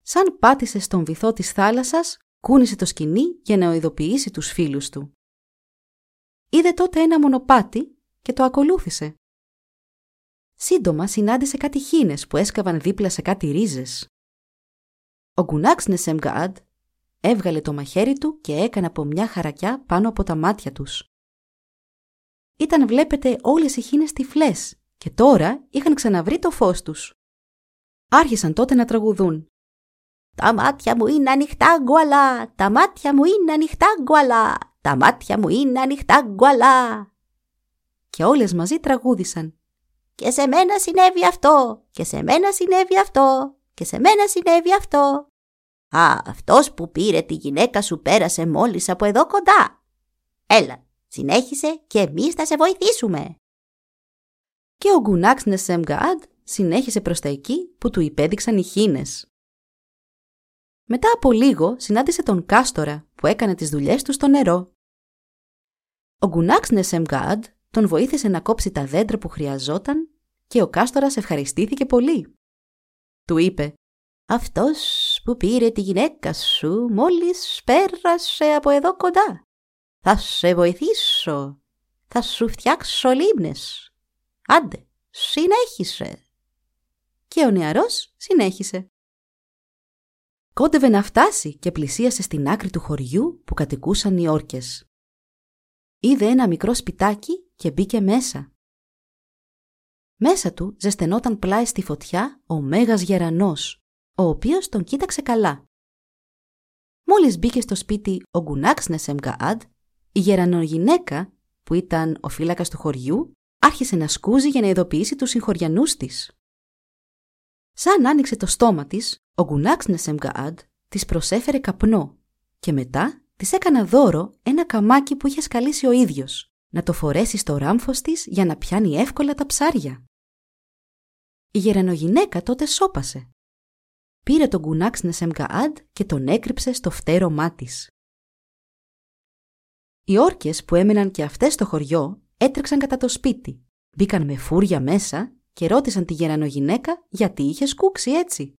Σαν πάτησε στον βυθό της θάλασσας, κούνησε το σκηνή για να ειδοποιήσει τους φίλους του. Είδε τότε ένα μονοπάτι και το ακολούθησε. Σύντομα συνάντησε κάτι χίνες που έσκαβαν δίπλα σε κάτι ρίζες. Ο Γκουνάξ Νεσεμγκαάντ έβγαλε το μαχαίρι του και έκανε από μια χαρακιά πάνω από τα μάτια τους. Ήταν βλέπετε όλες οι χήνες τυφλές και τώρα είχαν ξαναβρει το φως τους. Άρχισαν τότε να τραγουδούν. «Τα μάτια μου είναι ανοιχτά γκουαλά, τα μάτια μου είναι ανοιχτά γκουαλά, τα μάτια μου είναι ανοιχτά γκουαλά». Και όλες μαζί τραγούδησαν. «Και σε μένα συνέβη αυτό, και σε μένα συνέβη αυτό, και σε μένα συνέβη αυτό». «Α, αυτός που πήρε τη γυναίκα σου πέρασε μόλις από εδώ κοντά. Έλα, συνέχισε και εμείς θα σε βοηθήσουμε». Και ο Γκουνάξ Νεσέμγκαάντ συνέχισε προς τα εκεί που του υπέδειξαν οι χήνες. Μετά από λίγο συνάντησε τον Κάστορα που έκανε τις δουλειές του στο νερό. Ο Γκουνάξ Νεσέμγκαάντ τον βοήθησε να κόψει τα δέντρα που χρειαζόταν και ο Κάστορας ευχαριστήθηκε πολύ. Του είπε «Αυτός που πήρε τη γυναίκα σου μόλις πέρασε από εδώ κοντά. Θα σε βοηθήσω. Θα σου φτιάξω λίμνες. Άντε, συνέχισε» και ο νεαρός συνέχισε. Κόντευε να φτάσει και πλησίασε στην άκρη του χωριού που κατοικούσαν οι όρκες. Είδε ένα μικρό σπιτάκι και μπήκε μέσα. Μέσα του ζεσθενόταν πλάι στη φωτιά ο Μέγας Γερανός, ο οποίος τον κοίταξε καλά. Μόλις μπήκε στο σπίτι ο Γκουνάξ Νεσεμγκαάντ, η γερανογυναίκα, που ήταν ο φύλακας του χωριού, άρχισε να σκούζει για να ειδοποιήσει τους συγχωριανούς της. Σαν άνοιξε το στόμα της, ο Γκουνάξ Νεσεμγκαάντ της προσέφερε καπνό και μετά της έκανα δώρο ένα καμάκι που είχε σκαλίσει ο ίδιος, να το φορέσει στο ράμφος της για να πιάνει εύκολα τα ψάρια. Η γερανογυναίκα τότε σώπασε. Πήρε τον Γκουνάξ Νεσεμγκαάντ και τον έκρυψε στο φτέρωμά της. Οι όρκες που έμεναν και αυτές στο χωριό έτρεξαν κατά το σπίτι, μπήκαν με φούρια μέσα και ρώτησαν τη γερανογυναίκα γιατί είχε σκούξει έτσι.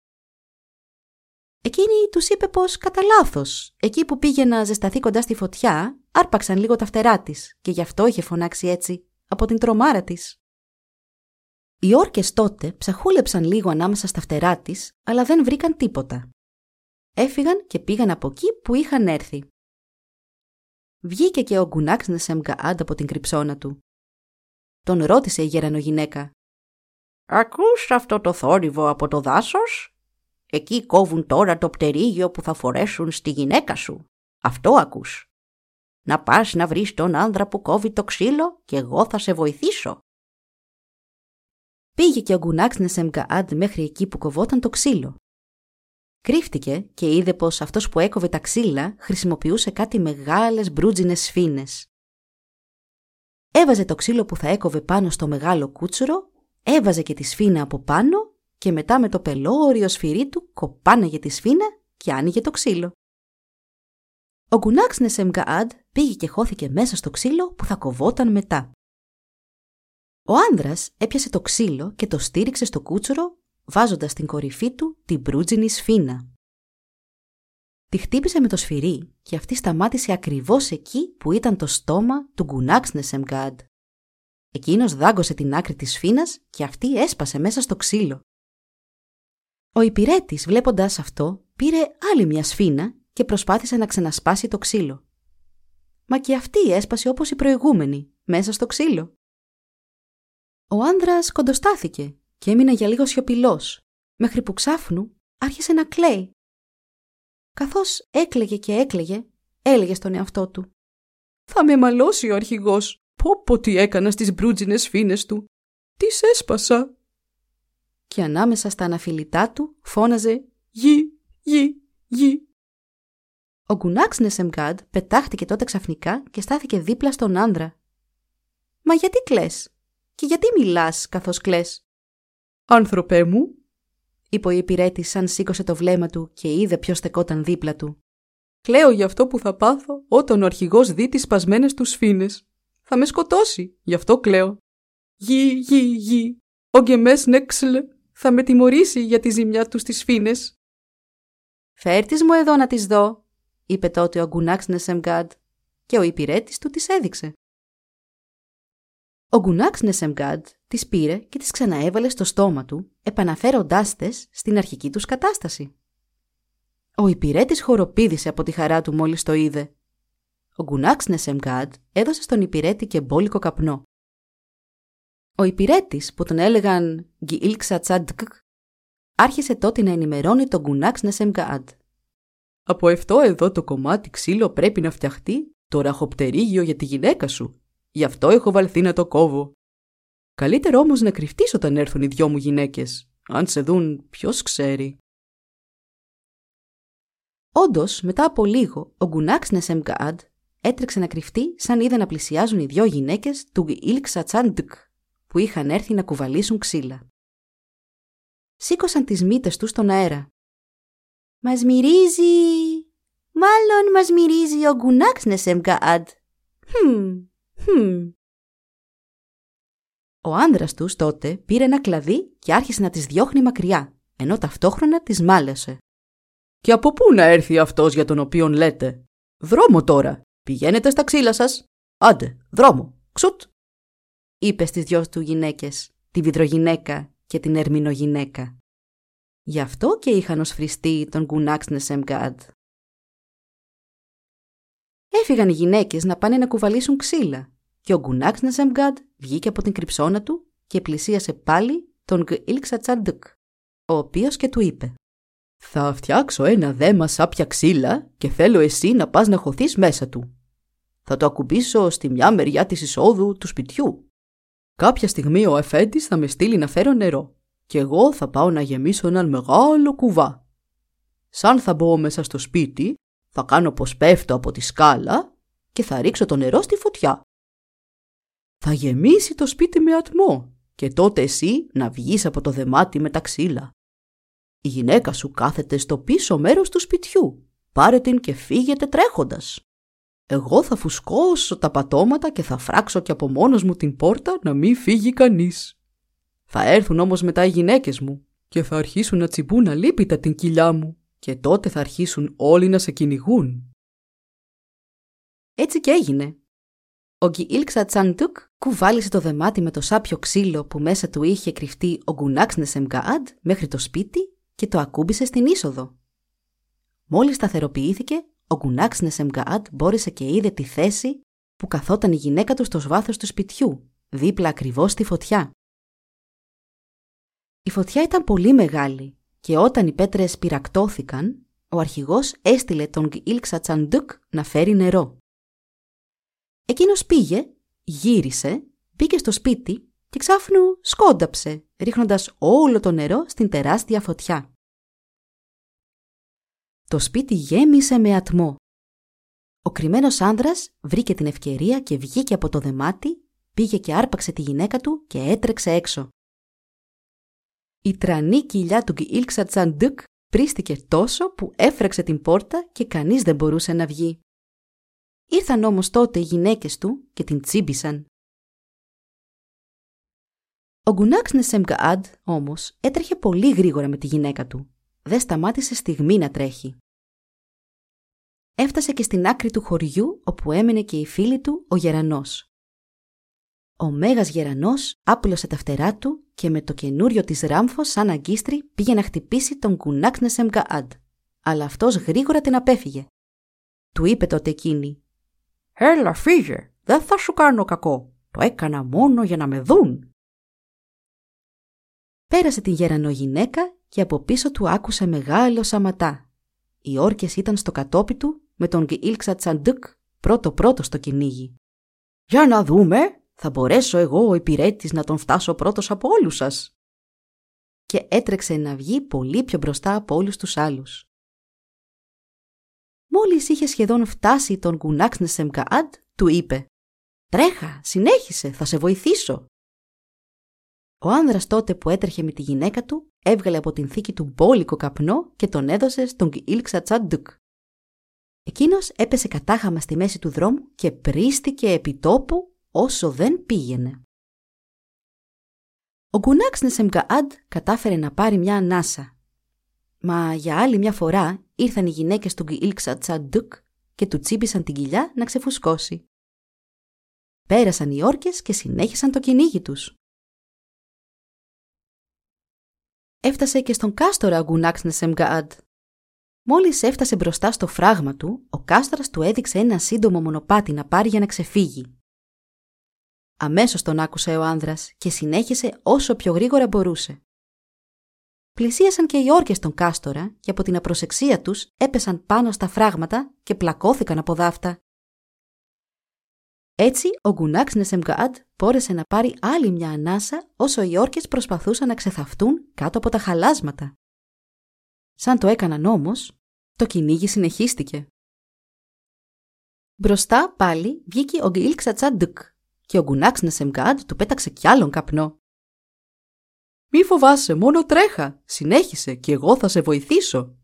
Εκείνη τους είπε πως κατά λάθος, εκεί που πήγε να ζεσταθεί κοντά στη φωτιά, άρπαξαν λίγο τα φτερά της και γι' αυτό είχε φωνάξει έτσι, από την τρομάρα της. Οι όρκες τότε ψαχούλεψαν λίγο ανάμεσα στα φτερά της, αλλά δεν βρήκαν τίποτα. Έφυγαν και πήγαν από εκεί που είχαν έρθει. Βγήκε και ο Γκουνάξ Νεσεμγκαάντ από την κρυψώνα του. Τον ρώτησε η γερανογυναίκα. Ακούς αυτό το θόρυβο από το δάσος; Εκεί κόβουν τώρα το πτερίγιο που θα φορέσουν στη γυναίκα σου. Αυτό ακούς. Να πας να βρεις τον άνδρα που κόβει το ξύλο και εγώ θα σε βοηθήσω. Πήγε και ο Γκουνάξ Νεσεμγκαάντ μέχρι εκεί που κοβόταν το ξύλο. Κρύφτηκε και είδε πως αυτός που έκοβε τα ξύλα χρησιμοποιούσε κάτι μεγάλες μπρούτζινες σφήνες. Έβαζε το ξύλο που θα έκοβε πάνω στο μεγάλο κούτσουρο έβαζε και τη σφίνα από πάνω και μετά με το πελώριο σφυρί του κοπάναγε τη σφίνα και άνοιγε το ξύλο. Ο Γκουνάξ Νεσεμγκαάντ πήγε και χώθηκε μέσα στο ξύλο που θα κοβόταν μετά. Ο άνδρας έπιασε το ξύλο και το στήριξε στο κούτσουρο βάζοντας στην κορυφή του την προύτζινη σφίνα. Τη χτύπησε με το σφυρί και αυτή σταμάτησε ακριβώς εκεί που ήταν το στόμα του Γκουνάξ Νεσεμγκάντ. Εκείνος δάγκωσε την άκρη της σφήνας και αυτή έσπασε μέσα στο ξύλο. Ο υπηρέτης βλέποντας αυτό πήρε άλλη μια σφίνα και προσπάθησε να ξανασπάσει το ξύλο. Μα και αυτή έσπασε όπως η προηγούμενη, μέσα στο ξύλο. Ο άνδρας κοντοστάθηκε και έμεινε για λίγο σιωπηλός, μέχρι που ξάφνου άρχισε να κλαίει. Καθώς έκλαιγε και έκλαιγε, έλεγε στον εαυτό του «Θα με μαλώσει ο αρχηγός, Πω πω τι έκανα στις μπρούτζινες φίνες του. Τις έσπασα. Και ανάμεσα στα αναφιλητά του φώναζε «Γη, γη, γη». Ο Γκουνάξ Νεσεμγκάντ πετάχτηκε τότε ξαφνικά και στάθηκε δίπλα στον άνδρα. «Μα γιατί κλαις και γιατί μιλάς καθώς κλαις» «Άνθρωπέ μου», είπε ο υπηρέτης σαν σήκωσε το βλέμμα του και είδε ποιος στεκόταν δίπλα του. «Κλαίω για αυτό που θα πάθω όταν ο αρχηγός δει τις σπασμένες τους σφήνες. Θα με σκοτώσει, γι' αυτό κλαίω. Γη, γη, γη. Ο Γκεμές Νέξλ θα με τιμωρήσει για τη ζημιά του στις φίνες. «Φέρτης μου εδώ να τις δω», είπε τότε ο Γκουνάξ Νεσεμγκάντ και ο υπηρέτης του τις έδειξε. Ο Γκουνάξ Νεσεμγκάντ τις πήρε και τις ξαναέβαλε στο στόμα του, επαναφέροντάς τες στην αρχική τους κατάσταση. Ο υπηρέτης χοροπήδησε από τη χαρά του μόλις το είδε. Ο Γκουνάξ Νεσεμγκάντ έδωσε στον υπηρέτη και μπόλικο καπνό. Ο υπηρέτης που τον έλεγαν Γκιίλξα Τσάντκ άρχισε τότε να ενημερώνει τον Γκουνάξ Νεσεμγκάντ. Από αυτό εδώ το κομμάτι ξύλο πρέπει να φτιαχτεί το ραχοπτερίγιο για τη γυναίκα σου. Γι' αυτό έχω βαλθεί να το κόβω. Καλύτερο όμως να κρυφτείς όταν έρθουν οι δυο μου γυναίκες. Αν σε δουν, ποιος ξέρει. Όντως, μετά από λίγο, ο Γκουνάξ Νεσεμγκάντ έτρεξε να κρυφτεί σαν είδε να πλησιάζουν οι δυο γυναίκες του Ιλξα Τσάντκ, που είχαν έρθει να κουβαλήσουν ξύλα. Σήκωσαν τις μύτες τους στον αέρα. Μας μυρίζει! Μάλλον μας μυρίζει ο Γκουνάξ Νεσεμγκάντ. Χμ, χμ. Ο άνδρας τους τότε πήρε ένα κλαδί και άρχισε να τις διώχνει μακριά, ενώ ταυτόχρονα τις μάλεσε. «Και από πού να έρθει αυτός για τον οποίον λέτε; Δρόμο τώρα. Πηγαίνετε στα ξύλα σας. Άντε, δρόμο. Ξουτ». Είπε στις δυο του γυναίκες, τη βιδρογυναίκα και την ερμηνογυναίκα. Γι' αυτό και είχαν ως φριστή τον Γκουνάξνεσεμ Γκάντ. Έφυγαν οι γυναίκες να πάνε να κουβαλήσουν ξύλα και ο Γκουνάξ Νεσεμγκάντ βγήκε από την κρυψώνα του και πλησίασε πάλι τον Γκίλξα Τσαντουκ, ο οποίος και του είπε «Θα φτιάξω ένα δέμα σάπια ξύλα και θέλω εσύ να πας να χωθείς μέσα του. Θα το ακουμπήσω στη μια μεριά της εισόδου του σπιτιού. Κάποια στιγμή ο εφέντης θα με στείλει να φέρω νερό και εγώ θα πάω να γεμίσω έναν μεγάλο κουβά. Σαν θα μπω μέσα στο σπίτι, θα κάνω πως πέφτω από τη σκάλα και θα ρίξω το νερό στη φωτιά θα γεμίσει το σπίτι με ατμό και τότε εσύ να βγεις από το δεμάτι με τα ξύλα. Η γυναίκα σου κάθεται στο πίσω μέρος του σπιτιού. Πάρε την και φύγετε τρέχοντας. Εγώ θα φουσκώσω τα πατώματα και θα φράξω και από μόνος μου την πόρτα να μην φύγει κανείς. Θα έρθουν όμως μετά οι γυναίκες μου και θα αρχίσουν να τσιμπούν αλίπητα την κοιλιά μου και τότε θα αρχίσουν όλοι να σε κυνηγούν. Έτσι και έγινε. Ο Γκιίλξα Τσαντούκ κουβάλισε το δεμάτι με το σάπιο ξύλο που μέσα του είχε κρυφτεί ο Γκουνάξνεσεμ Γκαάντ μέχρι το σπίτι και το ακούμπησε στην είσοδο. Μόλις σταθεροποιήθηκε, ο Γκουνάξνεσεμ Γκαάντ μπόρεσε και είδε τη θέση που καθόταν η γυναίκα του στο βάθος του σπιτιού, δίπλα ακριβώς στη φωτιά. Η φωτιά ήταν πολύ μεγάλη και όταν οι πέτρες πυρακτώθηκαν, ο αρχηγός έστειλε τον Γκίλξα Τσαντούκ να φέρει νερό. Εκείνος πήγε, γύρισε, μπήκε στο σπίτι και ξάφνου σκόνταψε, ρίχνοντας όλο το νερό στην τεράστια φωτιά. Το σπίτι γέμισε με ατμό. Ο κρυμμένος άνδρας βρήκε την ευκαιρία και βγήκε από το δεμάτι, πήγε και άρπαξε τη γυναίκα του και έτρεξε έξω. Η τρανή κοιλιά του Γκίλξα Τσαντούκ πρίστηκε τόσο που έφραξε την πόρτα και κανείς δεν μπορούσε να βγει. Ήρθαν όμως τότε οι γυναίκες του και την τσίμπησαν. Ο Γκουνάξ Νεσεμγκαάντ όμως έτρεχε πολύ γρήγορα με τη γυναίκα του. Δεν σταμάτησε στιγμή να τρέχει. Έφτασε και στην άκρη του χωριού όπου έμενε και η φίλη του ο Γερανός. Ο Μέγας Γερανός άπλωσε τα φτερά του και με το καινούριο της ράμφο σαν αγκίστρι πήγε να χτυπήσει τον Γκουνάξ Νεσεμγκαάντ. Αλλά αυτός γρήγορα την απέφυγε. Του είπε τότε εκείνη Έλα φύγε, δεν θα σου κάνω κακό. Το έκανα μόνο για να με δουν. Πέρασε την γερανό γυναίκα και από πίσω του άκουσε μεγάλο σαματά. Οι όρκες ήταν στο κατόπι του με τον Γκίλξα Τσαντούκ πρώτο-πρώτο στο κυνήγι. «Για να δούμε, θα μπορέσω εγώ ο υπηρέτης να τον φτάσω πρώτος από όλους σας». Και έτρεξε να βγει πολύ πιο μπροστά από όλους τους άλλους. Μόλις είχε σχεδόν φτάσει τον Γκουνάξνεσεμ Γκαάντ, του είπε «Τρέχα, συνέχισε, θα σε βοηθήσω». Ο άνδρας τότε που έτρεχε με τη γυναίκα του έβγαλε από την θήκη του μπόλικο καπνό και τον έδωσε στον Ιλξα Τσάντουκ. Εκείνος έπεσε κατάχαμα στη μέση του δρόμου και πρίστηκε επί τόπου όσο δεν πήγαινε. Ο Γκουνάξνεσεμ Γκαάντ κατάφερε να πάρει μια ανάσα Μα για άλλη μια φορά ήρθαν οι γυναίκες του Γκίλξα Τσαντούκ και του τσίπησαν την κοιλιά να ξεφουσκώσει. Πέρασαν οι όρκες και συνέχισαν το κυνήγι τους. Έφτασε και στον κάστορα Γκουνάξ Νεσεμγκαάντ. Μόλις έφτασε μπροστά στο φράγμα του, ο κάστρας του έδειξε ένα σύντομο μονοπάτι να πάρει για να ξεφύγει. Αμέσως τον άκουσε ο άνδρας και συνέχισε όσο πιο γρήγορα μπορούσε. Πλησίασαν και οι όρκες των κάστορα και από την απροσεξία τους έπεσαν πάνω στα φράγματα και πλακώθηκαν από δάφτα. Έτσι, ο Γκουνάξ Νεσεμγκαάντ μπόρεσε να πάρει άλλη μια ανάσα όσο οι όρκες προσπαθούσαν να ξεθαυτούν κάτω από τα χαλάσματα. Σαν το έκαναν όμως, το κυνήγι συνεχίστηκε. Μπροστά πάλι βγήκε ο Γκίλ Ξατσάντουκ και ο Γκουνάξ Νεσεμγκάντ του πέταξε κι άλλον καπνό. «Μη φοβάσαι, μόνο τρέχα. Συνέχισε και εγώ θα σε βοηθήσω»,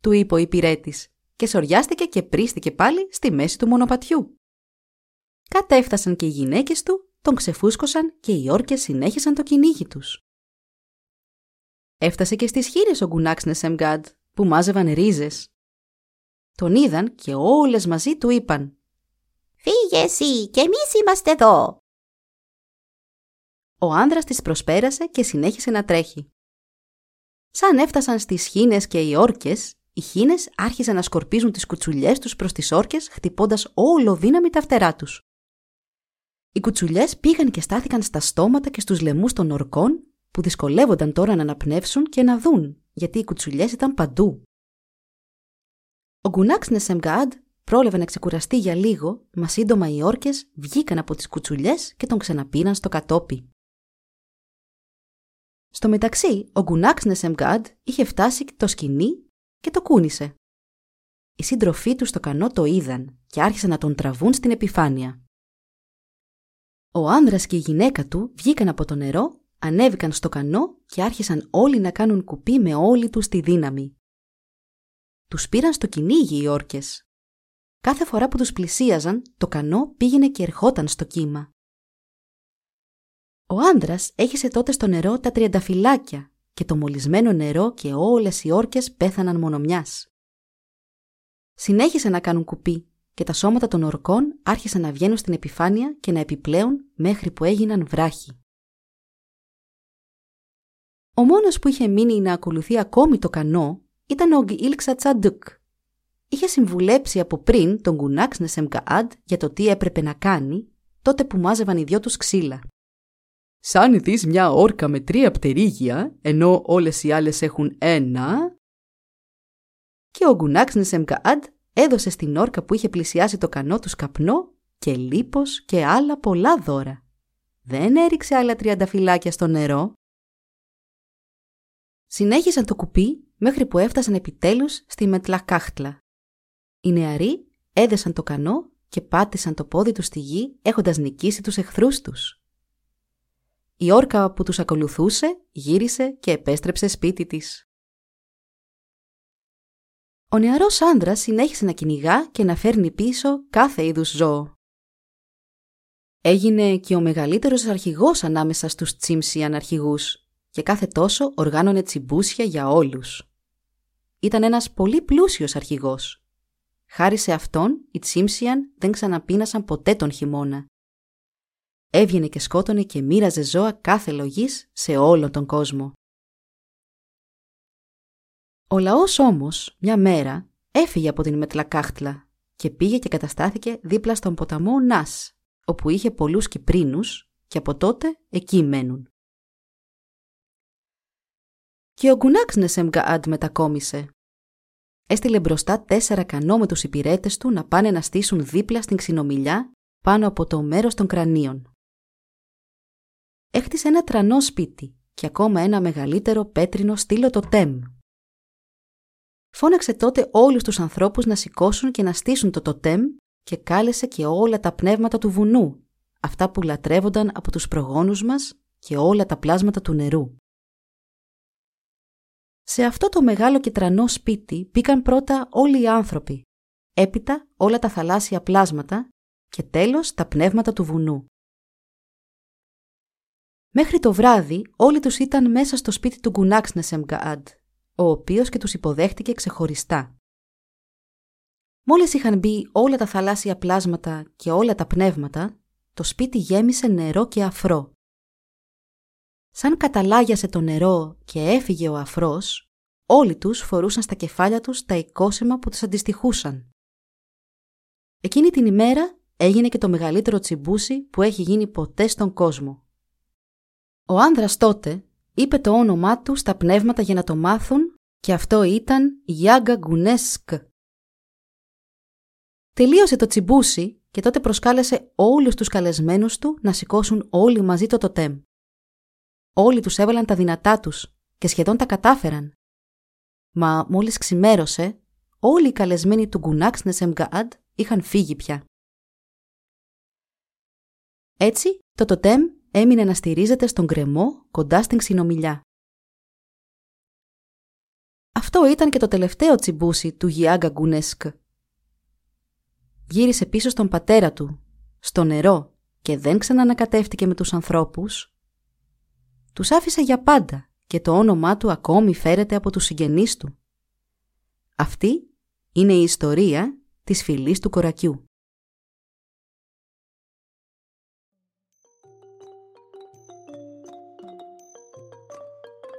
του είπε ο υπηρέτης και σοριάστηκε και πρίστηκε πάλι στη μέση του μονοπατιού. Κατέφτασαν και οι γυναίκες του, τον ξεφούσκωσαν και οι όρκες συνέχισαν το κυνήγι τους. Έφτασε και στις χείρες ο Γκουνάξ Νεσεμγκάντ που μάζευαν ρίζες. Τον είδαν και όλες μαζί του είπαν «Φύγε εσύ και εμείς είμαστε εδώ». Ο άνδρας της προσπέρασε και συνέχισε να τρέχει. Σαν έφτασαν στις χίνες και οι όρκες, οι χίνες άρχισαν να σκορπίζουν τις κουτσουλιές τους προς τις όρκες, χτυπώντας όλο δύναμη τα φτερά τους. Οι κουτσουλιές πήγαν και στάθηκαν στα στόματα και στους λαιμούς των ορκών, που δυσκολεύονταν τώρα να αναπνεύσουν και να δουν, γιατί οι κουτσουλιές ήταν παντού. Ο Γκουνάξ Νεσεμγκάντ πρόλαβε να ξεκουραστεί για λίγο, μα σύντομα οι όρκες βγήκαν από τις κουτσουλιές και τον ξαναπήραν στο κατόπι. Στο μεταξύ, ο Γκουνάξ Νεσεμγκάντ είχε φτάσει το σκηνή και το κούνησε. Οι σύντροφοί του στο κανό το είδαν και άρχισαν να τον τραβούν στην επιφάνεια. Ο άνδρας και η γυναίκα του βγήκαν από το νερό, ανέβηκαν στο κανό και άρχισαν όλοι να κάνουν κουπί με όλη τους τη δύναμη. Τους πήραν στο κυνήγι οι όρκες. Κάθε φορά που τους πλησίαζαν, το κανό πήγαινε και ερχόταν στο κύμα. Ο άντρα έχισε τότε στο νερό τα τριανταφυλάκια και το μολυσμένο νερό και όλες οι όρκες πέθαναν μονομιάς. Συνέχισε να κάνουν κουπί και τα σώματα των ορκών άρχισαν να βγαίνουν στην επιφάνεια και να επιπλέουν μέχρι που έγιναν βράχοι. Ο μόνος που είχε μείνει να ακολουθεί ακόμη το κανό ήταν ο Γκίλξα Τσαντουκ. Είχε συμβουλέψει από πριν τον Γκουνάξ Νεσεμκαάντ για το τι έπρεπε να κάνει τότε που μάζευαν οι δυο τους ξύλα. Σαν δεις μια όρκα με τρία πτερίγια, ενώ όλες οι άλλες έχουν ένα... Και ο Γκουνάξ Νεσεμκαάντ έδωσε στην όρκα που είχε πλησιάσει το κανό τους καπνό και λίπος και άλλα πολλά δώρα. Δεν έριξε άλλα τριανταφυλάκια στο νερό. Συνέχισαν το κουπί μέχρι που έφτασαν επιτέλους στη Μετλακάχτλα. Οι νεαροί έδεσαν το κανό και πάτησαν το πόδι τους στη γη έχοντας νικήσει τους εχθρούς τους. Η όρκα που τους ακολουθούσε γύρισε και επέστρεψε σπίτι της. Ο νεαρός άντρας συνέχισε να κυνηγά και να φέρνει πίσω κάθε είδους ζώο. Έγινε και ο μεγαλύτερος αρχηγός ανάμεσα στους Τσίμσιαν αρχηγούς και κάθε τόσο οργάνωνε τσιμπούσια για όλους. Ήταν ένας πολύ πλούσιος αρχηγός. Χάρη σε αυτόν, οι Τσίμσιαν δεν ξαναπίνασαν ποτέ τον χειμώνα. Έβγαινε και σκότωνε και μοίραζε ζώα κάθε λογής σε όλο τον κόσμο. Ο λαός όμως, μια μέρα, έφυγε από την Μετλακάχτλα και πήγε και καταστάθηκε δίπλα στον ποταμό Νάς, όπου είχε πολλούς Κυπρίνους και από τότε εκεί μένουν. Και ο Γκουνάξ Νεσεμγκαάντ μετακόμισε. Έστειλε μπροστά τέσσερα κανό με τους υπηρέτες του να πάνε να στήσουν δίπλα στην ξινομιλιά πάνω από το μέρος των κρανίων. Έχτισε ένα τρανό σπίτι και ακόμα ένα μεγαλύτερο πέτρινο στήλο το τέμ Φώναξε τότε όλους τους ανθρώπους να σηκώσουν και να στήσουν το τοτέμ και κάλεσε και όλα τα πνεύματα του βουνού, αυτά που λατρεύονταν από τους προγόνους μας και όλα τα πλάσματα του νερού. Σε αυτό το μεγάλο και τρανό σπίτι πήγαν πρώτα όλοι οι άνθρωποι, έπειτα όλα τα θαλάσσια πλάσματα και τέλος τα πνεύματα του βουνού. Μέχρι το βράδυ όλοι τους ήταν μέσα στο σπίτι του Γκουνάξνεσεμ ο οποίος και τους υποδέχτηκε ξεχωριστά. Μόλις είχαν μπει όλα τα θαλάσσια πλάσματα και όλα τα πνεύματα, το σπίτι γέμισε νερό και αφρό. Σαν καταλάγιασε το νερό και έφυγε ο αφρός, όλοι τους φορούσαν στα κεφάλια τους τα οικόσημα που τους αντιστοιχούσαν. Εκείνη την ημέρα έγινε και το μεγαλύτερο τσιμπούσι που έχει γίνει ποτέ στον κόσμο. Ο άνδρας τότε είπε το όνομά του στα πνεύματα για να το μάθουν και αυτό ήταν Γιάγκα Γκουνέσκ. Τελείωσε το τσιμπούσι και τότε προσκάλεσε όλους τους καλεσμένους του να σηκώσουν όλοι μαζί το τοτέμ. Όλοι τους έβαλαν τα δυνατά τους και σχεδόν τα κατάφεραν. Μα μόλις ξημέρωσε, όλοι οι καλεσμένοι του Γκουνάξ Νεσεμγκαάντ είχαν φύγει πια. Έτσι, το τοτέμ έμεινε να στηρίζεται στον κρεμό κοντά στην ξινομιλιά. Αυτό ήταν και το τελευταίο τσιμπούσι του Γιάγκα Γκουνέσκ. Γύρισε πίσω στον πατέρα του, στο νερό και δεν ξανανακατεύτηκε με τους ανθρώπους. Τους άφησε για πάντα και το όνομά του ακόμη φέρεται από τους συγγενείς του. Αυτή είναι η ιστορία της φυλής του κορακιού.